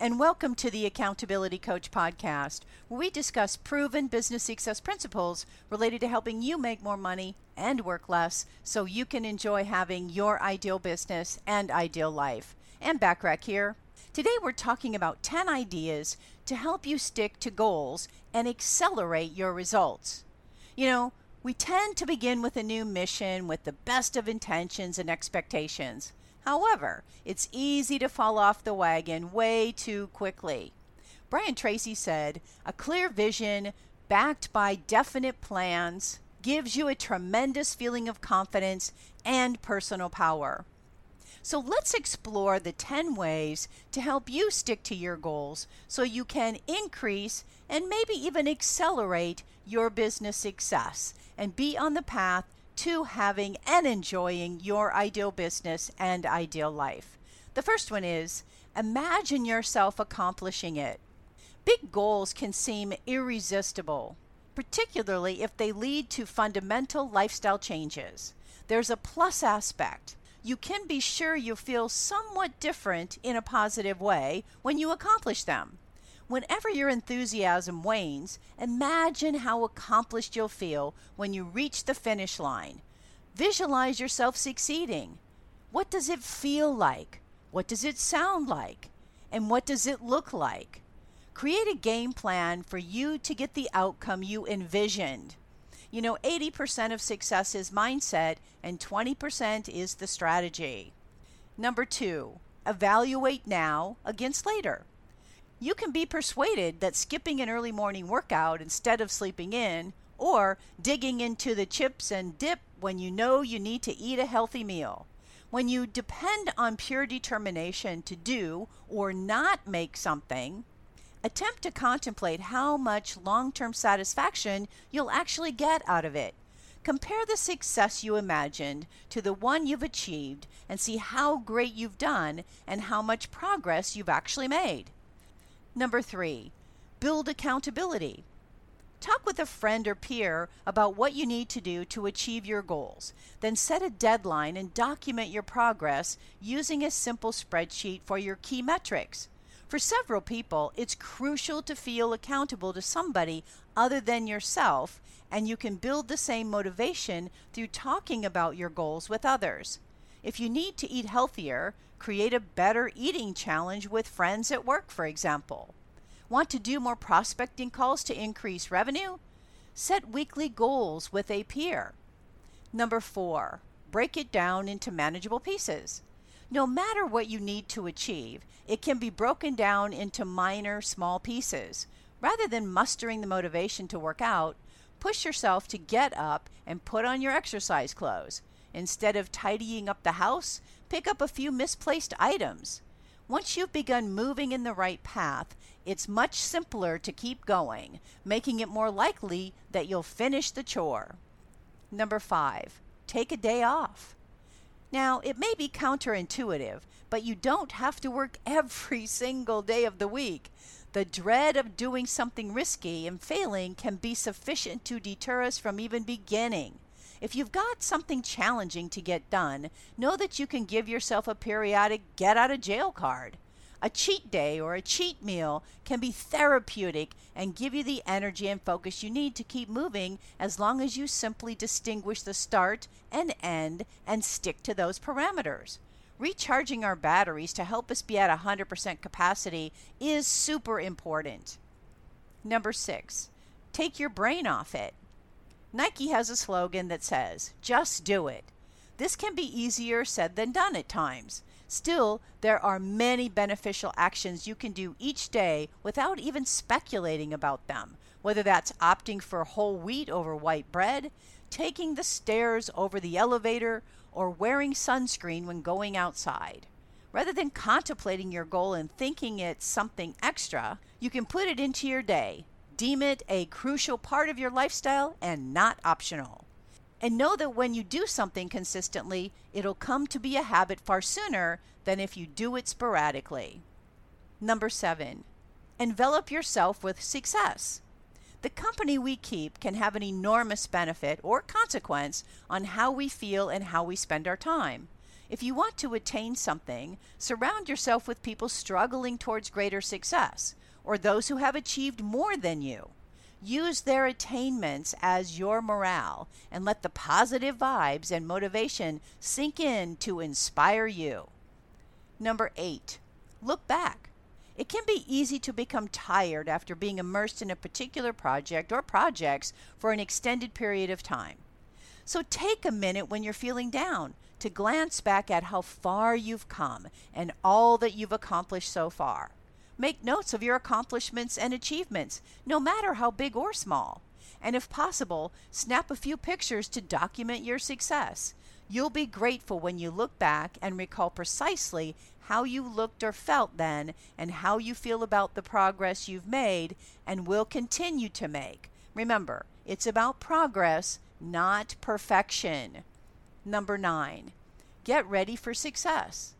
And welcome to the Accountability Coach podcast, where we discuss proven business success principles related to helping you make more money and work less so you can enjoy having your ideal business and ideal life. Anne Bachrach here. Today we're talking about 10 ideas to help you stick to goals and accelerate your results. You know, we tend to begin with a new mission with the best of intentions and expectations. However, it's easy to fall off the wagon way too quickly. Brian Tracy said, A clear vision backed by definite plans gives you a tremendous feeling of confidence and personal power. So let's explore the 10 ways to help you stick to your goals so you can increase and maybe even accelerate your business success and be on the path to having and enjoying your ideal business and ideal life. The first one is imagine yourself accomplishing it. Big goals can seem irresistible, particularly if they lead to fundamental lifestyle changes. There's a plus aspect. You can be sure you feel somewhat different in a positive way when you accomplish them. Whenever your enthusiasm wanes, imagine how accomplished you'll feel when you reach the finish line. Visualize yourself succeeding. What does it feel like? What does it sound like? And what does it look like? Create a game plan for you to get the outcome you envisioned. You know, 80% of success is mindset and 20% is the strategy. Number two, evaluate now against later. You can be persuaded that skipping an early morning workout instead of sleeping in, or digging into the chips and dip when you know you need to eat a healthy meal. When you depend on pure determination to do or not make something, attempt to contemplate how much long term satisfaction you'll actually get out of it. Compare the success you imagined to the one you've achieved and see how great you've done and how much progress you've actually made. Number three, build accountability. Talk with a friend or peer about what you need to do to achieve your goals. Then set a deadline and document your progress using a simple spreadsheet for your key metrics. For several people, it's crucial to feel accountable to somebody other than yourself, and you can build the same motivation through talking about your goals with others. If you need to eat healthier, create a better eating challenge with friends at work, for example. Want to do more prospecting calls to increase revenue? Set weekly goals with a peer. Number four, break it down into manageable pieces. No matter what you need to achieve, it can be broken down into minor, small pieces. Rather than mustering the motivation to work out, push yourself to get up and put on your exercise clothes. Instead of tidying up the house, pick up a few misplaced items. Once you've begun moving in the right path, it's much simpler to keep going, making it more likely that you'll finish the chore. Number five, take a day off. Now, it may be counterintuitive, but you don't have to work every single day of the week. The dread of doing something risky and failing can be sufficient to deter us from even beginning. If you've got something challenging to get done, know that you can give yourself a periodic get out of jail card. A cheat day or a cheat meal can be therapeutic and give you the energy and focus you need to keep moving as long as you simply distinguish the start and end and stick to those parameters. Recharging our batteries to help us be at 100% capacity is super important. Number six, take your brain off it. Nike has a slogan that says, just do it. This can be easier said than done at times. Still, there are many beneficial actions you can do each day without even speculating about them, whether that's opting for whole wheat over white bread, taking the stairs over the elevator, or wearing sunscreen when going outside. Rather than contemplating your goal and thinking it's something extra, you can put it into your day, Deem it a crucial part of your lifestyle and not optional. And know that when you do something consistently, it'll come to be a habit far sooner than if you do it sporadically. Number seven, envelop yourself with success. The company we keep can have an enormous benefit or consequence on how we feel and how we spend our time. If you want to attain something, surround yourself with people struggling towards greater success or those who have achieved more than you. Use their attainments as your morale and let the positive vibes and motivation sink in to inspire you. Number eight, look back. It can be easy to become tired after being immersed in a particular project or projects for an extended period of time. So take a minute when you're feeling down to glance back at how far you've come and all that you've accomplished so far. Make notes of your accomplishments and achievements, no matter how big or small. And if possible, snap a few pictures to document your success. You'll be grateful when you look back and recall precisely how you looked or felt then and how you feel about the progress you've made and will continue to make. Remember, it's about progress not perfection. Number nine, get ready for success.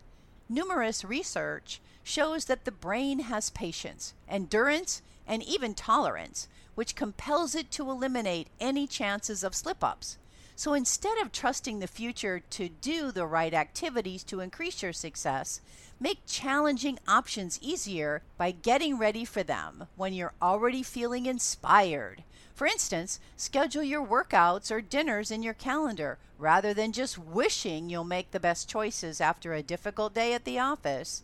Numerous research shows that the brain has patience, endurance, and even tolerance, which compels it to eliminate any chances of slip ups. So instead of trusting the future to do the right activities to increase your success, make challenging options easier by getting ready for them when you're already feeling inspired. For instance, schedule your workouts or dinners in your calendar rather than just wishing you'll make the best choices after a difficult day at the office.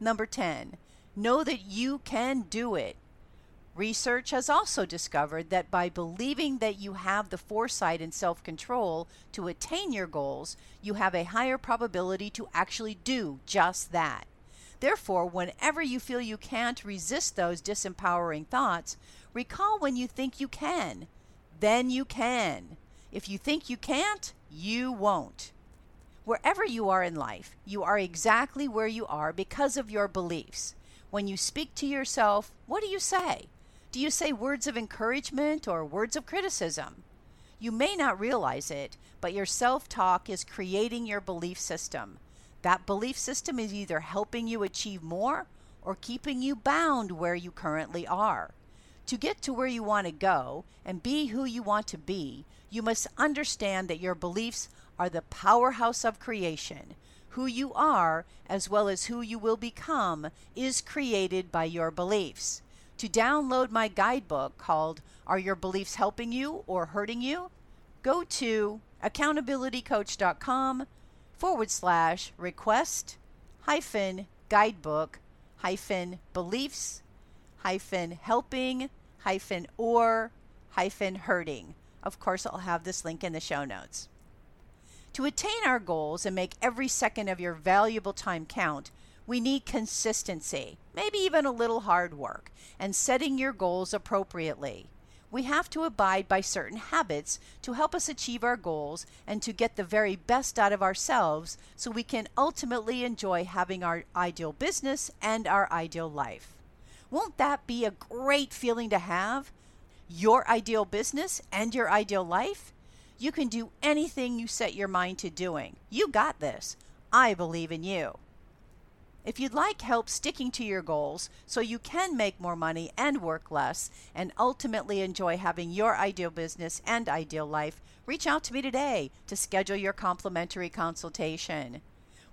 Number 10, know that you can do it. Research has also discovered that by believing that you have the foresight and self control to attain your goals, you have a higher probability to actually do just that. Therefore, whenever you feel you can't resist those disempowering thoughts, recall when you think you can. Then you can. If you think you can't, you won't. Wherever you are in life, you are exactly where you are because of your beliefs. When you speak to yourself, what do you say? Do you say words of encouragement or words of criticism? You may not realize it, but your self talk is creating your belief system. That belief system is either helping you achieve more or keeping you bound where you currently are. To get to where you want to go and be who you want to be, you must understand that your beliefs are the powerhouse of creation. Who you are, as well as who you will become, is created by your beliefs. To download my guidebook called Are Your Beliefs Helping You or Hurting You? Go to accountabilitycoach.com forward slash request hyphen guidebook hyphen beliefs hyphen helping hyphen or hyphen hurting. Of course, I'll have this link in the show notes. To attain our goals and make every second of your valuable time count, we need consistency, maybe even a little hard work, and setting your goals appropriately we have to abide by certain habits to help us achieve our goals and to get the very best out of ourselves so we can ultimately enjoy having our ideal business and our ideal life. Won't that be a great feeling to have? Your ideal business and your ideal life? You can do anything you set your mind to doing. You got this. I believe in you. If you'd like help sticking to your goals so you can make more money and work less and ultimately enjoy having your ideal business and ideal life, reach out to me today to schedule your complimentary consultation.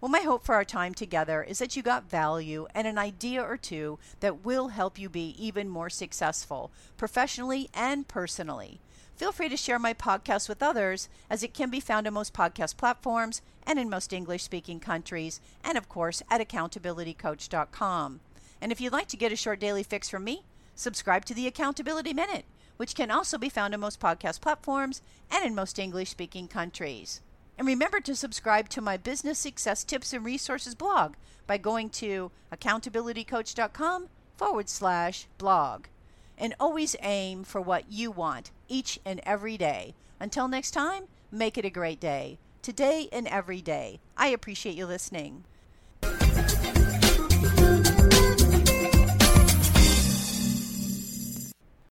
Well, my hope for our time together is that you got value and an idea or two that will help you be even more successful, professionally and personally. Feel free to share my podcast with others, as it can be found on most podcast platforms and in most English speaking countries, and of course at accountabilitycoach.com. And if you'd like to get a short daily fix from me, subscribe to the Accountability Minute, which can also be found on most podcast platforms and in most English speaking countries. And remember to subscribe to my business success tips and resources blog by going to accountabilitycoach.com forward slash blog and always aim for what you want each and every day. Until next time, make it a great day, today and every day. I appreciate you listening.